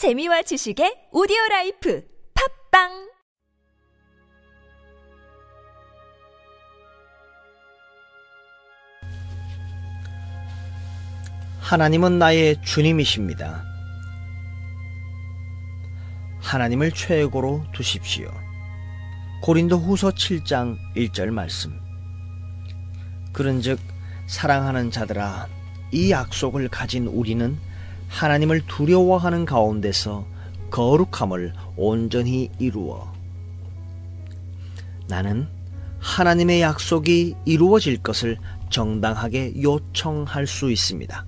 재미와 지식의 오디오 라이프 팝빵 하나님은 나의 주님이십니다. 하나님을 최고로 두십시오. 고린도 후서 7장 1절 말씀. 그런즉 사랑하는 자들아 이 약속을 가진 우리는 하나님을 두려워하는 가운데서 거룩함을 온전히 이루어 나는 하나님의 약속이 이루어질 것을 정당하게 요청할 수 있습니다.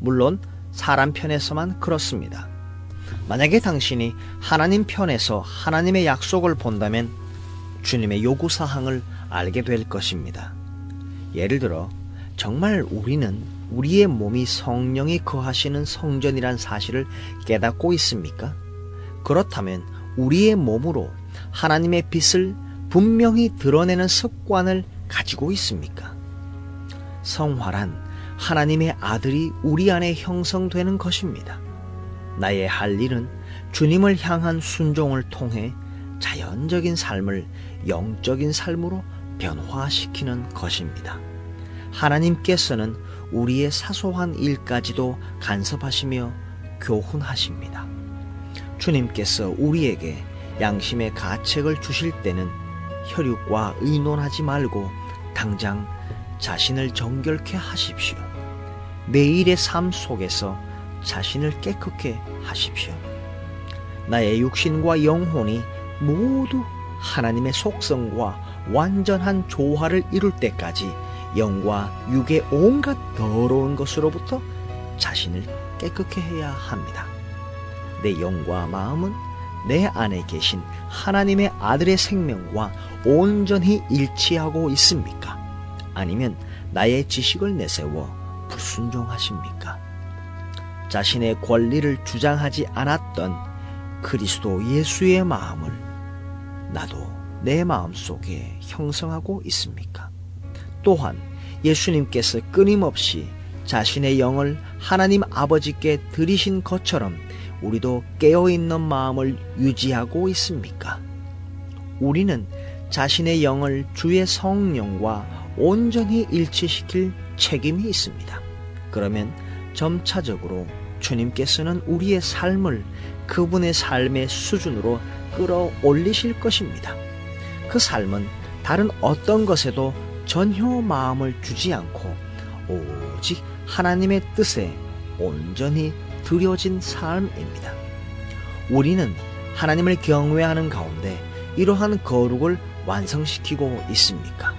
물론 사람 편에서만 그렇습니다. 만약에 당신이 하나님 편에서 하나님의 약속을 본다면 주님의 요구 사항을 알게 될 것입니다. 예를 들어, 정말 우리는 우리의 몸이 성령이 거하시는 성전이란 사실을 깨닫고 있습니까? 그렇다면 우리의 몸으로 하나님의 빛을 분명히 드러내는 습관을 가지고 있습니까? 성화란 하나님의 아들이 우리 안에 형성되는 것입니다. 나의 할 일은 주님을 향한 순종을 통해 자연적인 삶을 영적인 삶으로 변화시키는 것입니다. 하나님께서는 우리의 사소한 일까지도 간섭하시며 교훈하십니다. 주님께서 우리에게 양심의 가책을 주실 때는 혈육과 의논하지 말고 당장 자신을 정결케 하십시오. 매일의 삶 속에서 자신을 깨끗게 하십시오. 나의 육신과 영혼이 모두 하나님의 속성과 완전한 조화를 이룰 때까지 영과 육의 온갖 더러운 것으로부터 자신을 깨끗게 해야 합니다. 내 영과 마음은 내 안에 계신 하나님의 아들의 생명과 온전히 일치하고 있습니까? 아니면 나의 지식을 내세워 불순종하십니까? 자신의 권리를 주장하지 않았던 그리스도 예수의 마음을 나도 내 마음 속에 형성하고 있습니까? 또한 예수님께서 끊임없이 자신의 영을 하나님 아버지께 드리신 것처럼 우리도 깨어있는 마음을 유지하고 있습니까? 우리는 자신의 영을 주의 성령과 온전히 일치시킬 책임이 있습니다. 그러면 점차적으로 주님께서는 우리의 삶을 그분의 삶의 수준으로 끌어올리실 것입니다. 그 삶은 다른 어떤 것에도 전혀 마음을 주지 않고 오직 하나님의 뜻에 온전히 드려진 삶입니다. 우리는 하나님을 경외하는 가운데 이러한 거룩을 완성시키고 있습니까?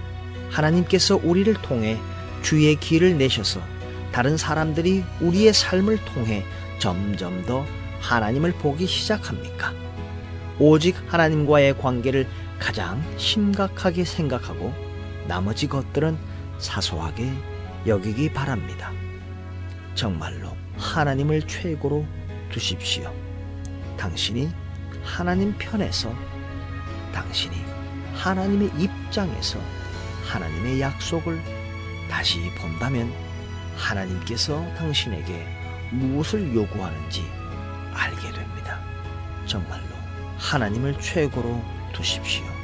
하나님께서 우리를 통해 주의 길을 내셔서 다른 사람들이 우리의 삶을 통해 점점 더 하나님을 보기 시작합니까? 오직 하나님과의 관계를 가장 심각하게 생각하고 나머지 것들은 사소하게 여기기 바랍니다. 정말로 하나님을 최고로 두십시오. 당신이 하나님 편에서 당신이 하나님의 입장에서 하나님의 약속을 다시 본다면 하나님께서 당신에게 무엇을 요구하는지 알게 됩니다. 정말로 하나님을 최고로 두십시오.